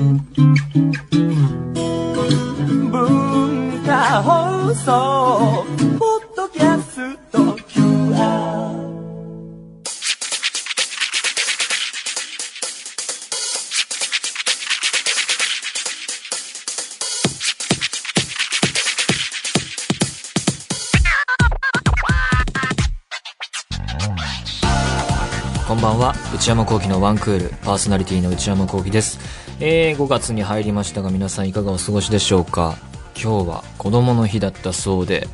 文化放送ポッドキャスト QR こんばんは。内山聖輝のワンクール。パーソナリティの内山聖輝です、えー、5月に入りましたが皆さんいかがお過ごしでしょうか？今日は子供の日だったそうで、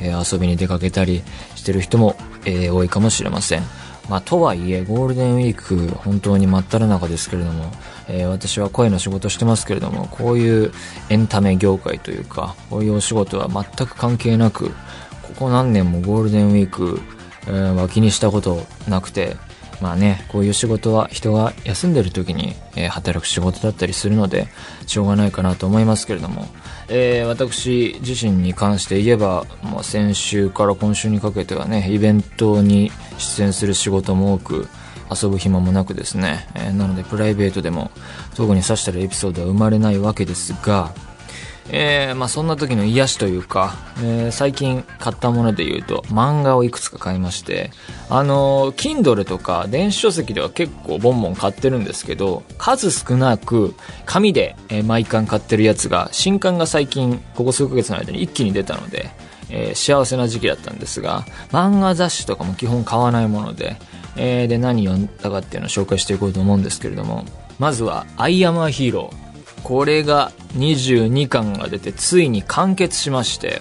えー遊びに出かけたりしてる人も、えー多いかもしれません。まあ、とはいえ、ゴールデンウィーク、本当に真っ只中ですけれども、えー私は声の仕事してますけれども、こういうエンタメ業界というか、こういうお仕事は全く関係なく、ここ何年もゴールデンウィーク、えーは気にしたことなくて、まあね、こういう仕事は人が休んでる時に、えー働く仕事だったりするので、しょうがないかなと思いますけれども、えー私自身に関して言えば、もう先週から今週にかけてはね、イベントに出演する仕事も多く、遊ぶ暇もなくですね、えーなのでプライベートでも特に刺したるエピソードは生まれないわけですが、えーまあそんな時の癒しというか、えー最近買ったもので言うと、漫画をいくつか買いまして、あのー、Kindle とか電子書籍では結構ボンボン買ってるんですけど、数少なく紙で、えー毎巻買ってるやつが、新刊が最近、ここ数ヶ月の間に一気に出たので、えー幸せな時期だったんですが、漫画雑誌とかも基本買わないもので、えーで何読んだかっていうのを紹介していこうと思うんですけれども、まずは、アイアムアヒーロー。これが22巻が出てついに完結しまして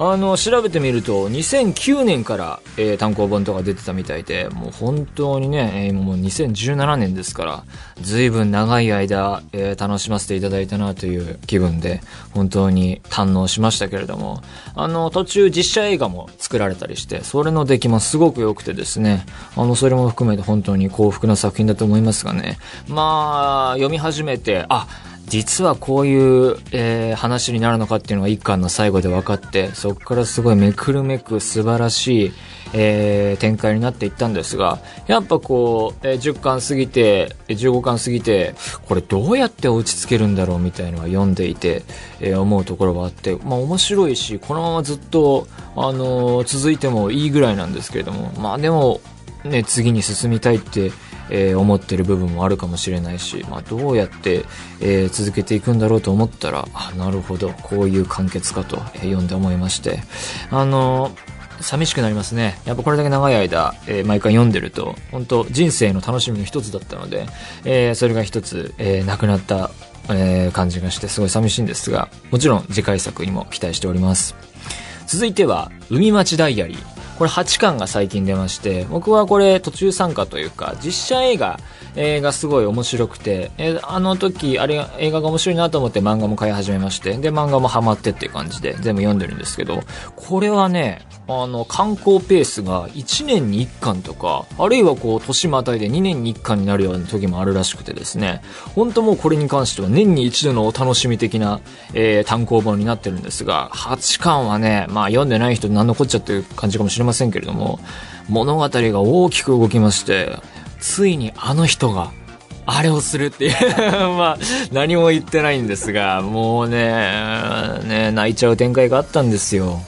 あの調べてみると2009年から、えー単行本とか出てたみたいでもう本当にね、えーもう2017年ですから随分長い間、えー楽しませていただいたなという気分で本当に堪能しましたけれどもあの途中実写映画も作られたりしてそれの出来もすごく良くてですねあのそれも含めて本当に幸福な作品だと思いますがね。まあ読み始めてあ実はこういう、えー話になるのかっていうのが一巻の最後で分かって、そこからすごいめくるめく素晴らしい、えー展開になっていったんですが、やっぱこう、えー10巻過ぎて、15巻過ぎて、これどうやって落ち着けるんだろうみたいなのは読んでいて、えー思うところはあって、まあ面白いし、このままずっと、あのー続いてもいいぐらいなんですけれども、まあでも、ね、次に進みたいって、えー思ってる部分もあるかもしれないし、まあ、どうやって、えー続けていくんだろうと思ったら、あ、なるほど、こういう完結かと、えー読んで思いまして、あの寂しくなりますね。やっぱこれだけ長い間、えー毎回読んでると、本当人生の楽しみの一つだったので、えーそれが一つ、えーなくなった、えー感じがして、すごい寂しいんですが、もちろん次回作にも期待しております。続いては、海町ダイアリー。これ8巻が最近出まして、僕はこれ途中参加というか、実写映画、えーがすごい面白くて、えーあの時、あれ、映画が面白いなと思って漫画も買い始めまして、で、漫画もハマってっていう感じで全部読んでるんですけど、これはね、あの、観光ペースが1年に1巻とか、あるいはこう、年またいで2年に1巻になるような時もあるらしくてですね、本当もうこれに関しては年に一度のお楽しみ的な、えー単行本になってるんですが、8巻はね、まあ読んでない人何のこっちゃっていう感じかもしれませんませんけれども、物語が大きく動きまして、ついにあの人が、あれをするっていう まあ、何も言ってないんですが、もうね、ね、泣いちゃう展開があったんですよ。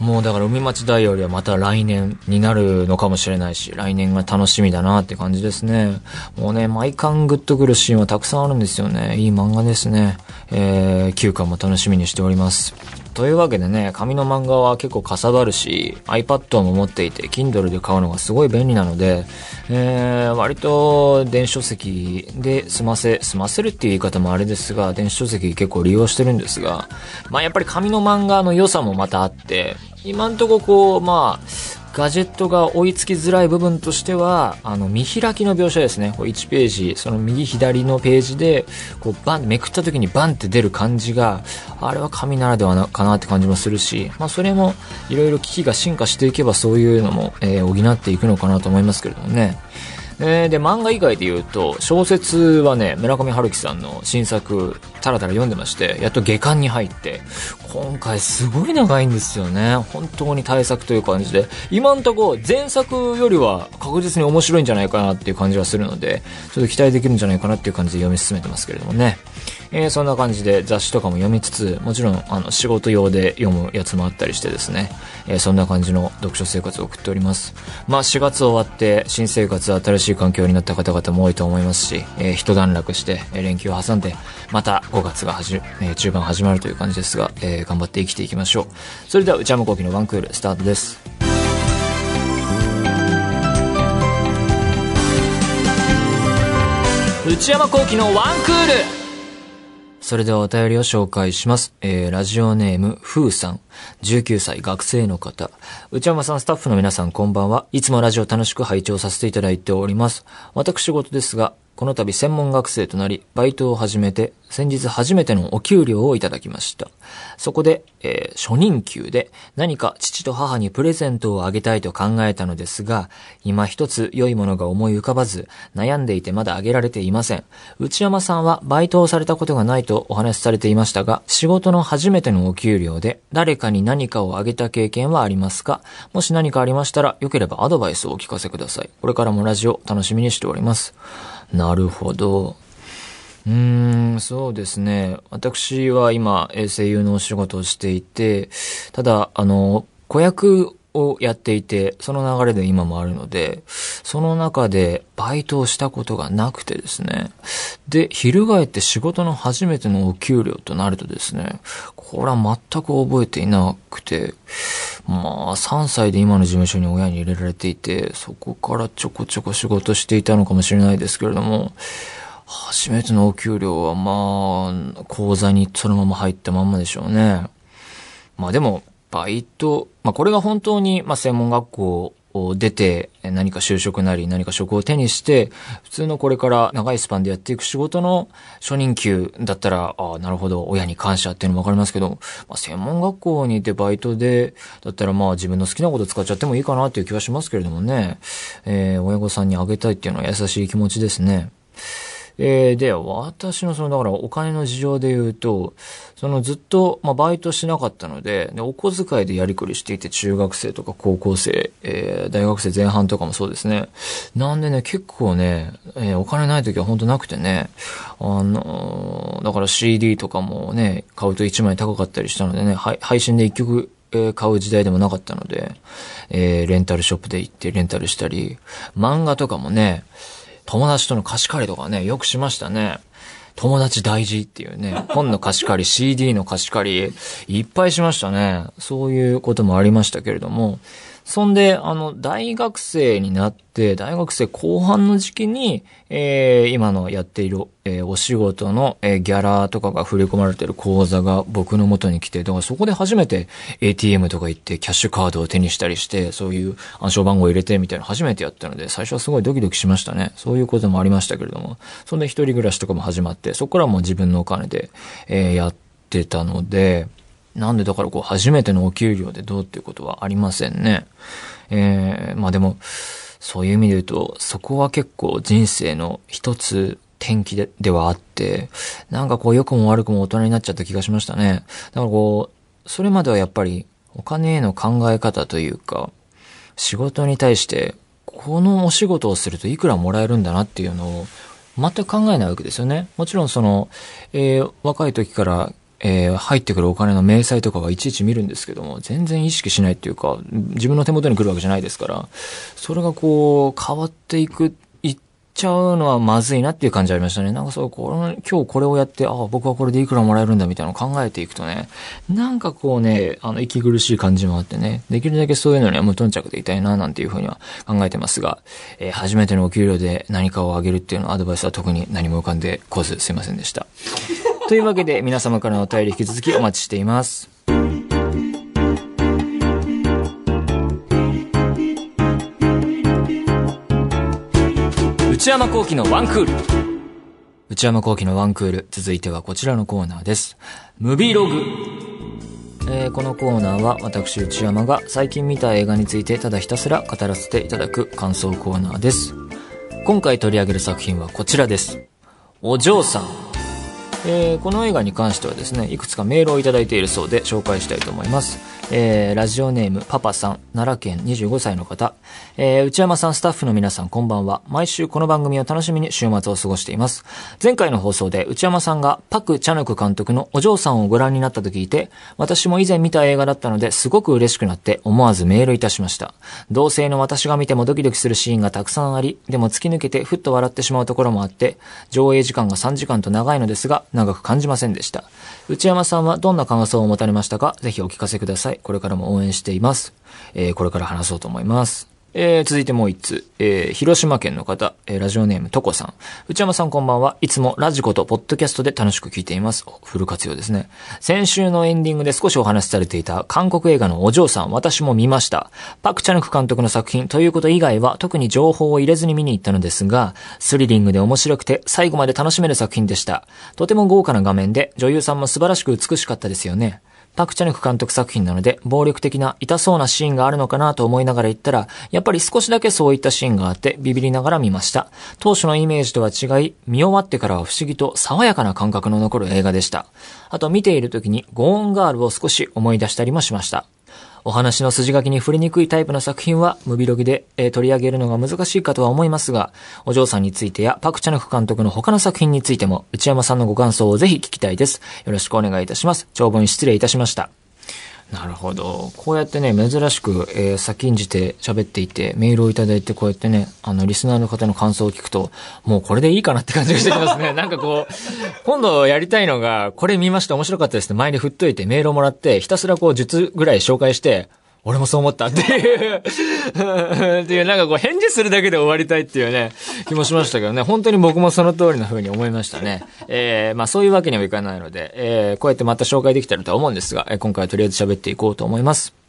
もうだから海町ダイアリはまた来年になるのかもしれないし、来年が楽しみだなって感じですね。もうね、毎巻グッとくるシーンはたくさんあるんですよね。いい漫画ですね。えー、9巻も楽しみにしております。というわけでね、紙の漫画は結構かさばるし、iPad も持っていて、Kindle で買うのがすごい便利なので、えー、割と電子書籍で済ませ、済ませるっていう言い方もあれですが、電子書籍結構利用してるんですが、まあやっぱり紙の漫画の良さもまたあって、今んとここう、まあ、ガジェットが追いつきづらい部分としては、あの、見開きの描写ですね。こう1ページ、その右左のページで、こう、バン、めくった時にバンって出る感じが、あれは紙ならではなかなって感じもするし、まあ、それも、いろいろ機器が進化していけばそういうのも、えー補っていくのかなと思いますけれどもね。えーで、漫画以外で言うと、小説はね、村上春樹さんの新作、たらたら読んでまして、やっと下巻に入って、今回すごい長いんですよね。本当に大作という感じで、今んとこ前作よりは確実に面白いんじゃないかなっていう感じはするので、ちょっと期待できるんじゃないかなっていう感じで読み進めてますけれどもね。えーそんな感じで雑誌とかも読みつつ、もちろんあの仕事用で読むやつもあったりしてですね、えーそんな感じの読書生活を送っております。まあ4月終わって新生活、新しい環境になった方々も多いと思いますし、えー一段落して、え連休を挟んで、また5月がはじ、えー中盤始まるという感じですが、えー頑張って生きていきましょう。それでは内山昂輝の1クールスタートです。内山昂輝の1クールそれではお便りを紹介します。えー、ラジオネーム、ふうさん。19歳、学生の方。内山さん、スタッフの皆さん、こんばんは。いつもラジオ楽しく拝聴させていただいております。私事ですが、この度専門学生となり、バイトを始めて、先日初めてのお給料をいただきました。そこで、えー初任給で何か父と母にプレゼントをあげたいと考えたのですが、今一つ良いものが思い浮かばず、悩んでいてまだあげられていません。内山さんはバイトをされたことがないとお話しされていましたが、仕事の初めてのお給料で誰かに何かをあげた経験はありますか？もし何かありましたら、よければアドバイスをお聞かせください。これからもラジオ楽しみにしております。なるほど。うーん、そうですね。私は今、声優のお仕事をしていて、ただ、あの、子役をやっていて、その流れで今もあるので、その中でバイトをしたことがなくてですね。で、翻って仕事の初めてのお給料となるとですね、これは全く覚えていなくて、まあ、3歳で今の事務所に親に入れられていて、そこからちょこちょこ仕事していたのかもしれないですけれども、初めてのお給料はまあ、口座にそのまま入ったまんまでしょうね。まあでも、バイト、まあこれが本当に、まあ専門学校を出て、何か就職なり何か職を手にして、普通のこれから長いスパンでやっていく仕事の初任給だったら、ああ、なるほど、親に感謝っていうのもわかりますけど、まあ専門学校にいてバイトで、だったらまあ自分の好きなこと使っちゃってもいいかなっていう気はしますけれどもね。えー親御さんにあげたいっていうのは優しい気持ちですね。えーで、私のその、だからお金の事情で言うと、そのずっと、まあ、バイトしなかったので、で、お小遣いでやりくりしていて、中学生とか高校生、えー大学生前半とかもそうですね。なんでね、結構ね、えーお金ない時は本当なくてね、あのだから CD とかもね、買うと1枚高かったりしたのでね、配信で1曲、え買う時代でもなかったので、えーレンタルショップで行ってレンタルしたり、漫画とかもね、友達との貸し借りとかね、よくしましたね。友達大事っていうね、本の貸し借り、CD の貸し借り、いっぱいしましたね。そういうこともありましたけれども、そんで、あの、大学生になって、大学生後半の時期に、えー今のやっている、えーお仕事の、えーギャラとかが振り込まれてる口座が僕の元に来て、だからそこで初めて ATM とか行ってキャッシュカードを手にしたりして、そういう暗証番号を入れてみたいなの初めてやったので、最初はすごいドキドキしましたね。そういうこともありましたけれども、そんで一人暮らしとかも始まって、そこからもう自分のお金で、えーやってたので、なんでだからこう初めてのお給料でどうっていうことはありませんね。えー、まあでも、そういう意味で言うと、そこは結構人生の一つ転機でではあって、なんかこう良くも悪くも大人になっちゃった気がしましたね。だからこう、それまではやっぱりお金への考え方というか、仕事に対して、このお仕事をするといくらもらえるんだなっていうのを全く考えないわけですよね。もちろんその、えー若い時から、えー入ってくるお金の明細とかはいちいち見るんですけども、全然意識しないっていうか、自分の手元に来るわけじゃないですから、それがこう、変わっていく、いっちゃうのはまずいなっていう感じありましたね。なんかそう、この、今日これをやって、ああ、僕はこれでいくらもらえるんだみたいなのを考えていくとね、なんかこうね、あの、息苦しい感じもあってね、できるだけそういうのには無頓着でいたいな、なんていうふうには考えてますが、えー初めてのお給料で何かをあげるっていうのアドバイスは特に何も浮かんでこず、すいませんでした。というわけで、皆様からのお便り引き続きお待ちしています。内山幸喜のワンクール。内山幸喜のワンクール。続いてはこちらのコーナーです。ムビログ。えーこのコーナーは私内山が最近見た映画についてただひたすら語らせていただく感想コーナーです。今回取り上げる作品はこちらです。お嬢さん。えーこの映画に関してはですね、いくつかメールをいいているそうで紹介したいと思います。えーラジオネームパパさん、奈良県25歳の方。えー内山さん、スタッフの皆さん、こんばんは。毎週この番組を楽しみに週末を過ごしています。前回の放送で内山さんがパク・チャヌク監督のお嬢さんをご覧になったと聞いて、私も以前見た映画だったのですごく嬉しくなって思わずメールいたしました。同性の私が見てもドキドキするシーンがたくさんあり、でも突き抜けてふっと笑ってしまうところもあって、上映時間が3時間と長いのですが、長く感じませんでした。内山さんはどんな感想を持たれましたか？ぜひお聞かせください。これからも応援しています。えーこれから話そうと思います。えー続いてもう一つ、えー広島県の方、えーラジオネームとこさん。内山さんこんばんは。いつもラジコとポッドキャストで楽しく聞いています。フル活用ですね。先週のエンディングで少しお話しされていた韓国映画のお嬢さん、私も見ました。パクチャヌク監督の作品ということ以外は特に情報を入れずに見に行ったのですが、スリリングで面白くて最後まで楽しめる作品でした。とても豪華な画面で女優さんも素晴らしく美しかったですよね。パクチャヌク監督作品なので、暴力的な痛そうなシーンがあるのかなと思いながら言ったら、やっぱり少しだけそういったシーンがあって、ビビりながら見ました。当初のイメージとは違い、見終わってからは不思議と爽やかな感覚の残る映画でした。あと見ている時にゴーンガールを少し思い出したりもしました。お話の筋書きに触れにくいタイプの作品は、ムビロギで、えー取り上げるのが難しいかとは思いますが、お嬢さんについてやパクチャノフ監督の他の作品についても、内山さんのご感想をぜひ聞きたいです。よろしくお願いいたします。長文失礼いたしました。なるほど。こうやってね、珍しく、えー先んじて喋っていて、メールをいただいて、こうやってね、あの、リスナーの方の感想を聞くと、もうこれでいいかなって感じがしてきますね。なんかこう、今度やりたいのが、これ見ました、面白かったですって前に振っといてメールをもらって、ひたすらこう、10つぐらい紹介して、俺もそう思ったっていう、っていう、なんかこう、返事するだけで終わりたいっていうね、気もしましたけどね、本当に僕もその通りの風に思いましたね。えー、まあそういうわけにはいかないので、えー、こうやってまた紹介できたらとは思うんですが、えー今回はとりあえず喋っていこうと思います。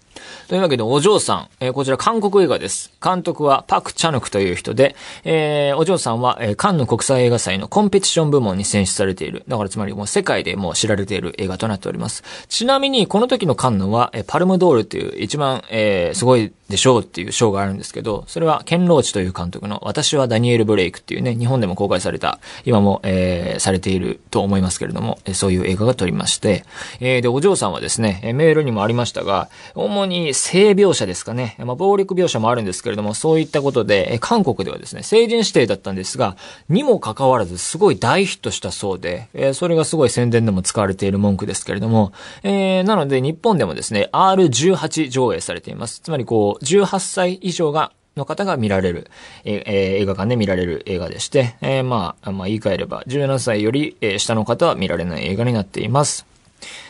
というわけで、お嬢さん、えーこちら韓国映画です。監督はパク・チャヌクという人で、えーお嬢さんは、えーカンヌ国際映画祭のコンペティション部門に選出されている。だからつまりもう世界でもう知られている映画となっております。ちなみに、この時のカンヌは、えパルムドールという一番、えすごいでしょうっていう賞があるんですけど、それはケンローチという監督の私はダニエル・ブレイクっていうね、日本でも公開された、今も、えされていると思いますけれども、えそういう映画が撮りまして、えで、お嬢さんはですね、メールにもありましたが、主に性描写ですかね、まあ、暴力描写もあるんですけれども、そういったことで、え韓国ではですね、成人指定だったんですが、にもかかわらずすごい大ヒットしたそうで、えそれがすごい宣伝でも使われている文句ですけれども、えーなので日本でもですね、R18 上映されています。つまりこう、18歳以上が、の方が見られる、ええ映画館で見られる映画でして、えーまあ、まあ言い換えれば、17歳より、え下の方は見られない映画になっています。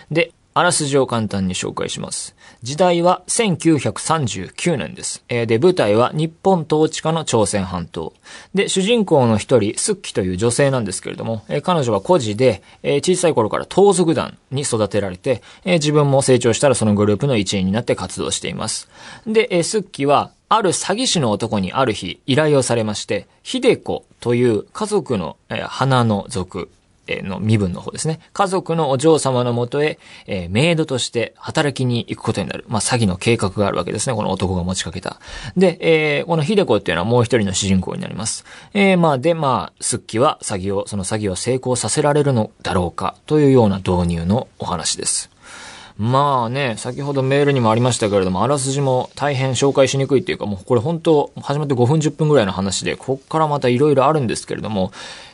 で、あらすじを簡単に紹介します。時代は1939年です。えーで、舞台は日本統治下の朝鮮半島。で、主人公の一人、スッキという女性なんですけれども、えー彼女は孤児で、えー小さい頃から盗賊団に育てられて、えー自分も成長したらそのグループの一員になって活動しています。で、えースッキは、ある詐欺師の男にある日依頼をされまして、秀子という家族の、え花の族、の身分の方ですね。家族のお嬢様のもとへ、えーメイドとして働きに行くことになる。まあ、詐欺の計画があるわけですね。この男が持ちかけた。で、えーこの秀子っていうのはもう一人の主人公になります。えーまあ、で、まあ、スッキは詐欺を、その詐欺を成功させられるのだろうか、というような導入のお話です。まあね、先ほどメールにもありましたけれども、あらすじも大変紹介しにくいっていうか、もうこれ本当、始まって5分10分ぐらいの話で、こっからまた色々あるんですけれども、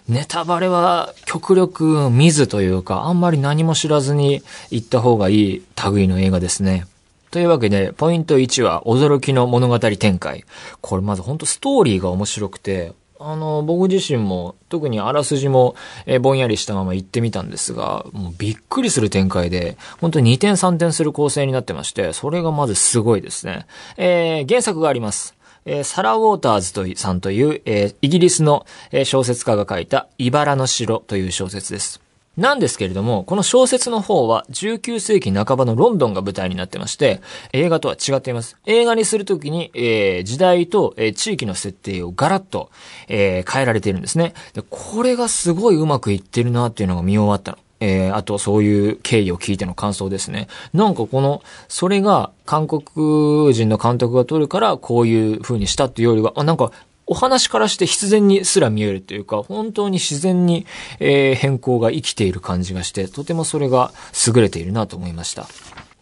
ネタバレは極力見ずというか、あんまり何も知らずに行った方がいい類の映画ですね。というわけで、ポイント1は驚きの物語展開。これまず本当ストーリーが面白くて、あの、僕自身も、特にあらすじも、えーぼんやりしたまま行ってみたんですが、もうびっくりする展開で、本当に2点3点する構成になってまして、それがまずすごいですね。えー原作があります。えーサラ・ウォーターズとさんという、えーイギリスのえ小説家が書いた、茨の城という小説です。なんですけれども、この小説の方は19世紀半ばのロンドンが舞台になってまして、映画とは違っています。映画にするときに、えー時代と、えー地域の設定をガラッと、えー変えられているんですね。で、これがすごいうまくいってるなっていうのが見終わったの。えーあとそういう経緯を聞いての感想ですね。なんかこの、それが韓国人の監督が撮るからこういう風にしたっていうよりは、あなんかお話からして必然にすら見えるというか、本当に自然に、えー、変更が生きている感じがして、とてもそれが優れているなと思いました。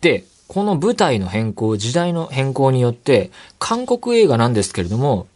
で、この舞台の変更、時代の変更によって、韓国映画なんですけれども、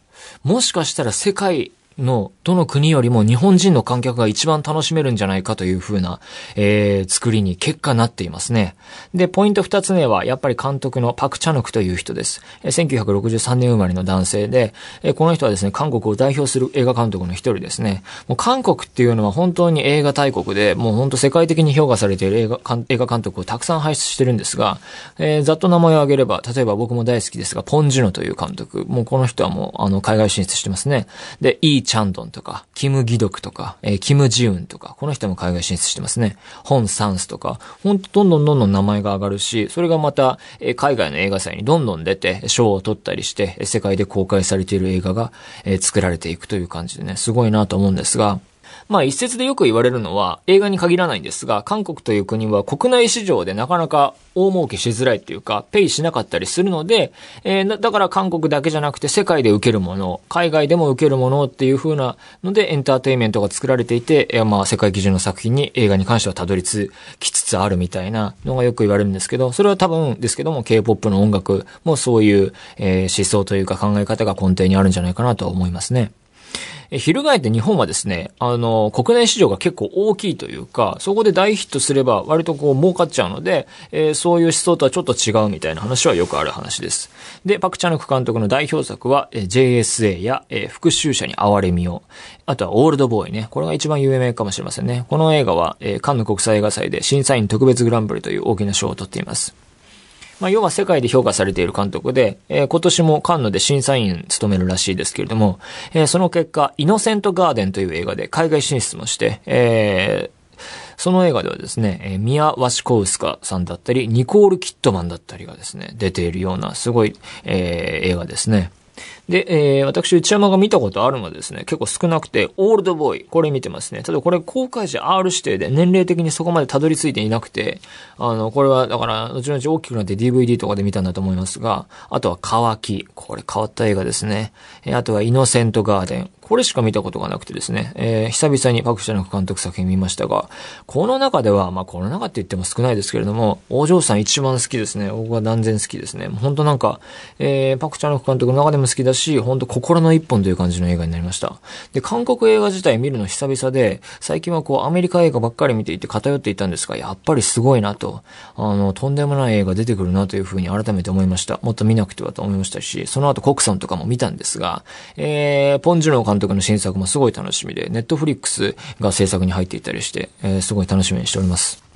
もしかしたら世界のどの国よりも日本人の観客が一番楽しめるんじゃないかという風な、えー、作りに結果なっていますね。で、ポイント二つ目は、やっぱり監督のパク・チャヌクという人です。1963年生まれの男性で、この人はですね、韓国を代表する映画監督の一人ですね。もう韓国っていうのは本当に映画大国で、もう本当世界的に評価されている映画映画監督をたくさん輩出してるんですが、えー、ざっと名前を挙げれば、例えば僕も大好きですが、ポン・ジュノという監督。もうこの人はもう、あの、海外進出してますね。で、イー・チャンドンとか、キム・ギドクとか、えー、キム・ジウンとか、この人も海外進出してますね。ホン・サンスとか、ほんとどんどんどんどん名前が上がるし、それがまた、えー、海外の映画祭にどんどん出て、賞を取ったりして、世界で公開されている映画が、えー、作られていくという感じでね、すごいなと思うんですが、まあ一説でよく言われるのは映画に限らないんですが、韓国という国は国内市場でなかなか大儲けしづらいっていうか、ペイしなかったりするので、えー、だから韓国だけじゃなくて世界で受けるもの、海外でも受けるものっていう風なのでエンターテインメントが作られていて、えー、まあ世界基準の作品に映画に関してはたどり着きつつあるみたいなのがよく言われるんですけど、それは多分ですけども K-POP の音楽もそういう、えー、思想というか考え方が根底にあるんじゃないかなと思いますね。え翻って日本はですね、あの、国内市場が結構大きいというか、そこで大ヒットすれば割とこう儲かっちゃうので、えー、そういう思想とはちょっと違うみたいな話はよくある話です。で、パクチャヌク監督の代表作は、え、JSA や、えー、復讐者に哀れみを、あとはオールドボーイね。これが一番有名かもしれませんね。この映画は、えー、カンヌ国際映画祭で審査員特別グランプリという大きな賞を取っています。まあ、要は世界で評価されている監督で、えー、今年もカンヌで審査員務めるらしいですけれども、えー、その結果、イノセントガーデンという映画で海外進出もして、えー、その映画ではですね、えー、ミア・ワシコウスカさんだったり、ニコール・キットマンだったりがですね、出ているような、すごい、えー、映画ですね。で、えー、私、内山が見たことあるのはですね、結構少なくて、オールドボーイ、これ見てますね。ただこれ公開時 R 指定で年齢的にそこまでたどり着いていなくて、あの、これはだから、後々大きくなって DVD とかで見たんだと思いますが、あとは乾き、これ変わった映画ですね。えー、あとはイノセントガーデン、これしか見たことがなくてですね、えー、久々にパクチャノク監督作品見ましたが、この中では、まあ、この中って言っても少ないですけれども、お嬢さん一番好きですね。僕は断然好きですね。本当なんか、えー、パクチャノク監督の中でも好きだし、し本当心の一本という感じの映画になりました。で、韓国映画自体見るの久々で、最近はこう、アメリカ映画ばっかり見ていて偏っていたんですが、やっぱりすごいなと、あの、とんでもない映画出てくるなというふうに改めて思いました。もっと見なくてはと思いましたし、その後コクソンとかも見たんですが、えー、ポンジュノー監督の新作もすごい楽しみで、ネットフリックスが制作に入っていたりして、えー、すごい楽しみにしております。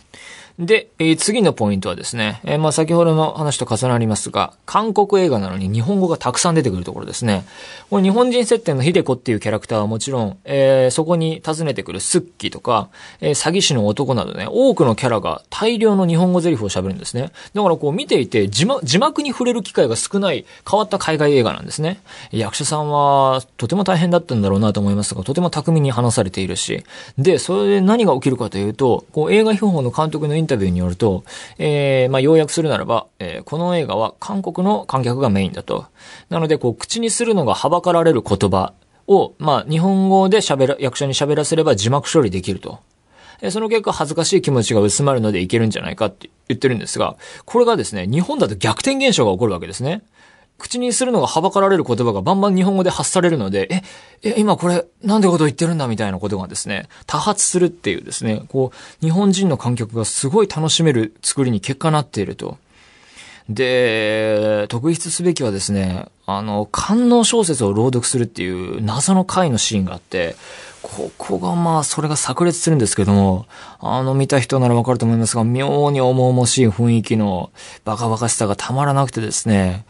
で、えー、次のポイントはですね、えー、まあ先ほどの話と重なりますが、韓国映画なのに日本語がたくさん出てくるところですね。これ日本人設定のヒデコっていうキャラクターはもちろん、えー、そこに訪ねてくるスッキーとか、えー、詐欺師の男などね、多くのキャラが大量の日本語台詞を喋るんですね。だからこう見ていて字幕字幕に触れる機会が少ない変わった海外映画なんですね。役者さんはとても大変だったんだろうなと思いますが、とても巧みに話されているし。で、それで何が起きるかというと、こう映画標本の監督のイインタビューによると、えー、まあ、要約するならば、えー、この映画は韓国の観客がメインだと。なので、こう、口にするのがはばかられる言葉を、まあ、日本語で喋ら、役者に喋らせれば字幕処理できると。えーその結果恥ずかしい気持ちが薄まるのでいけるんじゃないかって言ってるんですが、これがですね、日本だと逆転現象が起こるわけですね。口にするのがはばかられる言葉がバンバン日本語で発されるので、え、え、今これなんでこと言ってるんだみたいなことがですね、多発するっていうですね、こう、日本人の観客がすごい楽しめる作りに結果なっていると。で、特筆すべきはですね、あの、観音小説を朗読するっていう謎の回のシーンがあって、ここがまあ、それが炸裂するんですけども、あの、見た人ならわかると思いますが、妙に重々しい雰囲気のバカバカしさがたまらなくてですね、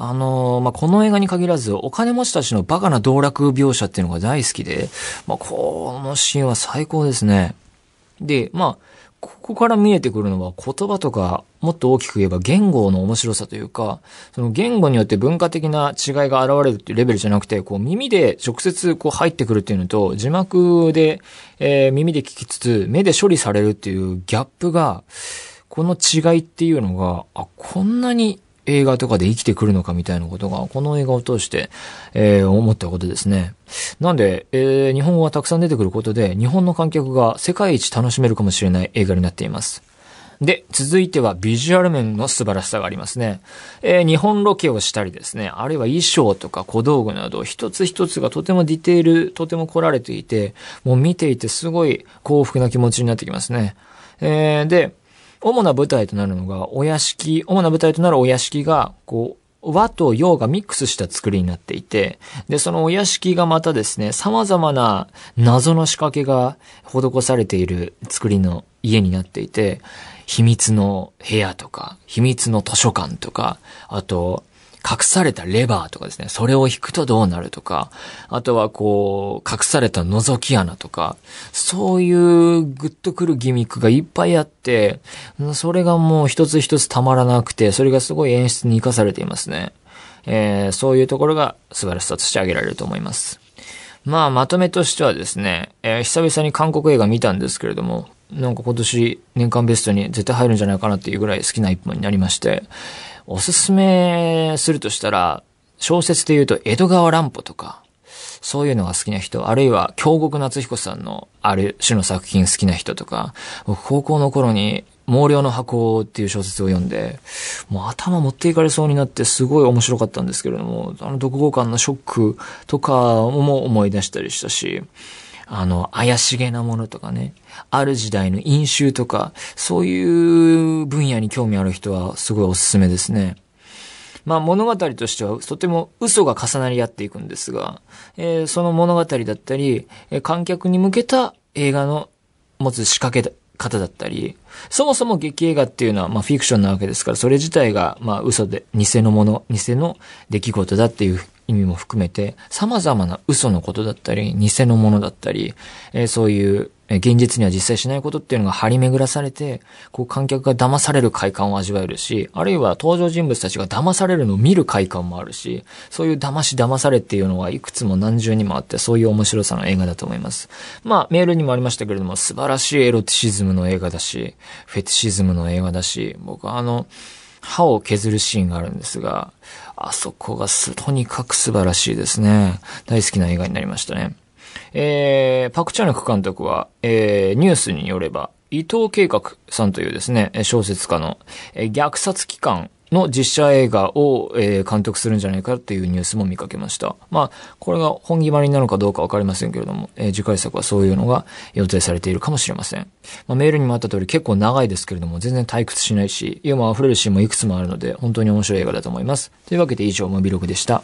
あのー、まあ、この映画に限らず、お金持ちたちのバカな道楽描写っていうのが大好きで、まあ、このシーンは最高ですね。で、まあ、ここから見えてくるのは言葉とか、もっと大きく言えば言語の面白さというか、その言語によって文化的な違いが現れるっていうレベルじゃなくて、こう耳で直接こう入ってくるっていうのと、字幕で、えー、耳で聞きつつ、目で処理されるっていうギャップが、この違いっていうのが、あ、こんなに映画とかで生きてくるのかみたいなことが、この映画を通して、えー思ったことですね。なんで、えー日本語がたくさん出てくることで、日本の観客が世界一楽しめるかもしれない映画になっています。で、続いてはビジュアル面の素晴らしさがありますね。えー日本ロケをしたりですね、あるいは衣装とか小道具など、一つ一つがとてもディテール、とても凝られていて、もう見ていてすごい幸福な気持ちになってきますね。えーで、主な舞台となるのが、お屋敷、主な舞台となるお屋敷が、こう、和と洋がミックスした作りになっていて、で、そのお屋敷がまたですね、様々な謎の仕掛けが施されている作りの家になっていて、秘密の部屋とか、秘密の図書館とか、あと、隠されたレバーとかですね、それを引くとどうなるとか、あとはこう、隠された覗き穴とか、そういうグッとくるギミックがいっぱいあって、それがもう一つ一つたまらなくて、それがすごい演出に活かされていますね。えーそういうところが素晴らしさとして挙げられると思います。まあ、まとめとしてはですね、えー久々に韓国映画見たんですけれども、なんか今年年間ベストに絶対入るんじゃないかなっていうぐらい好きな一本になりまして、おすすめするとしたら、小説で言うと江戸川乱歩とか、そういうのが好きな人、あるいは京極夏彦さんのある種の作品好きな人とか、僕高校の頃に毛量の箱っていう小説を読んで、もう頭持っていかれそうになってすごい面白かったんですけれども、あの読後感のショックとかも思い出したりしたし、あの、怪しげなものとかね、ある時代の飲酒とか、そういう分野に興味ある人はすごいおすすめですね。まあ物語としてはとても嘘が重なり合っていくんですが、えーその物語だったり、え観客に向けた映画の持つ仕掛け方だったり、そもそも劇映画っていうのはまあフィクションなわけですから、それ自体がまあ嘘で、偽のもの、偽の出来事だっていう意味も含めて、様々な嘘のことだったり、偽のものだったり、えーそういう、え現実には実際しないことっていうのが張り巡らされて、こう観客が騙される快感を味わえるし、あるいは登場人物たちが騙されるのを見る快感もあるし、そういう騙し騙されっていうのはいくつも何重にもあって、そういう面白さの映画だと思います。まあ、メールにもありましたけれども、素晴らしいエロティシズムの映画だし、フェティシズムの映画だし、僕はあの、歯を削るシーンがあるんですが、あそこがす、とにかく素晴らしいですね。大好きな映画になりましたね。えー、パクチャヌク監督は、えー、ニュースによれば、伊藤計画さんというですね、小説家の、えー虐殺機関の実写映画を、えー監督するんじゃないかっていうニュースも見かけました。まあ、これが本決まりなのかどうかわかりませんけれども、えー次回作はそういうのが予定されているかもしれません。まあ、メールにもあった通り結構長いですけれども、全然退屈しないし、ユーモア溢れるシーンもいくつもあるので、本当に面白い映画だと思います。というわけで以上、モビログでした。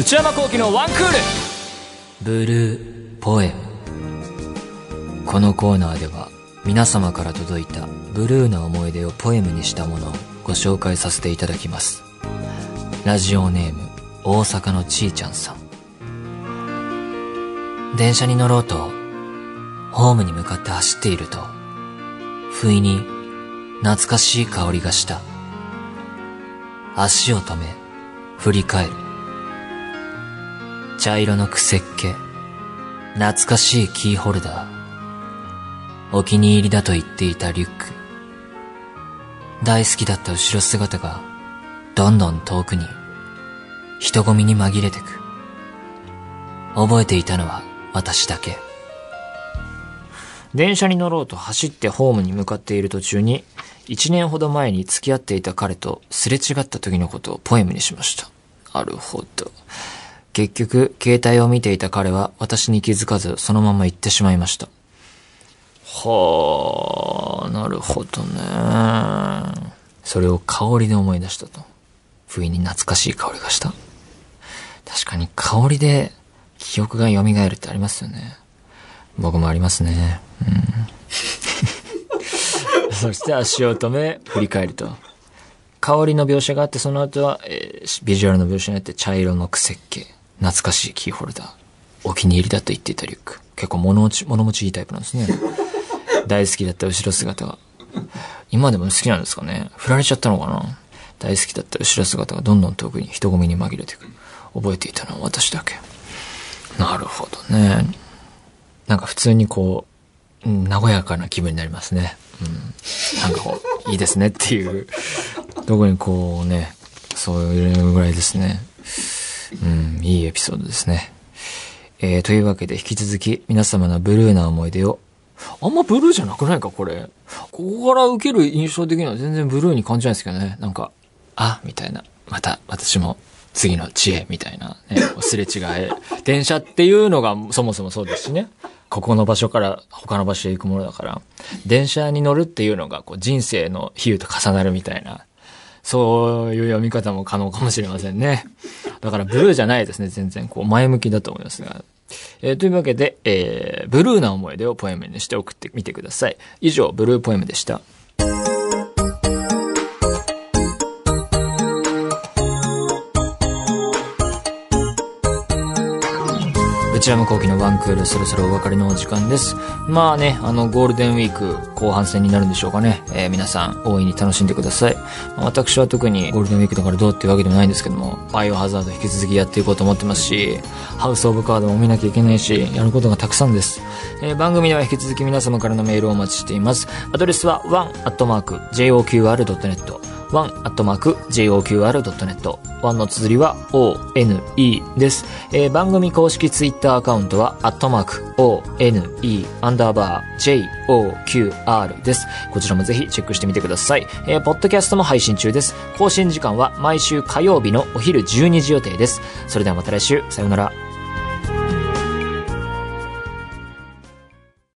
内山幸輝のワンクールブルーポエムこのコーナーでは皆様から届いたブルーな思い出をポエムにしたものをご紹介させていただきます。ラジオネーム大阪のちーちゃんさん。電車に乗ろうとホームに向かって走っていると不意に懐かしい香りがした。足を止め振り返る。茶色の癖っ気懐かしいキーホルダー。お気に入りだと言っていたリュック。大好きだった後ろ姿がどんどん遠くに人混みに紛れてく。覚えていたのは私だけ。電車に乗ろうと走ってホームに向かっている途中に1年ほど前に付き合っていた彼とすれ違った時のことをポエムにしました。なるほど。結局、携帯を見ていた彼は私に気づかずそのまま行ってしまいました。はあ、なるほどね。それを香りで思い出したと。不意に懐かしい香りがした。確かに香りで記憶が蘇るってありますよね。僕もありますね。うん。そして足を止め、振り返ると。香りの描写があって、その後は、えービジュアルの描写にあって、茶色の癖っ気、懐かしいキーホルダー、お気に入りだと言っていたリュック。結構物持ち、物持ちいいタイプなんですね。大好きだった後ろ姿が。今でも好きなんですかね振られちゃったのかな大好きだった後ろ姿がどんどん遠くに人混みに紛れてく。覚えていたのは私だけ。なるほどね。なんか普通にこう、うん、和やかな気分になりますね。うん。なんかこう、いいですねっていう、特にこうね、そういうぐらいですね。うん、いいエピソードですね。えー、というわけで引き続き皆様のブルーな思い出を、あんまブルーじゃなくないか、これ。ここから受ける印象的には全然ブルーに感じないですけどね。なんか、あ、みたいな。また私も次の知恵みたいな、ね、すれ違え。電車っていうのがそもそもそうですしね。ここの場所から他の場所へ行くものだから、電車に乗るっていうのがこう人生の比喩と重なるみたいな、そういう読み方も可能かもしれませんね。だからブルーじゃないですね、全然こう前向きだと思いますが。えーというわけで、えー、ブルーな思い出をポエムにして送ってみてください。以上、ブルーポエムでした。内山幸輝のワンクール、そろそろお別れのお時間です。まあね、あの、ゴールデンウィーク後半戦になるんでしょうかね。えー皆さん、大いに楽しんでください。まあ私は特にゴールデンウィークだからどうっていうわけでもないんですけども、バイオハザード引き続きやっていこうと思ってますし、ハウスオブカードも見なきゃいけないし、やることがたくさんです。えー番組では引き続き皆様からのメールをお待ちしています。アドレスは one.joqr.net one.joqr.net。one の綴りは one です。えー番組公式ツイッターアカウントは、アットマーク one アンダーバー joqr です。こちらもぜひチェックしてみてください。えーポッドキャストも配信中です。更新時間は毎週火曜日のお昼12時予定です。それではまた来週、さようなら。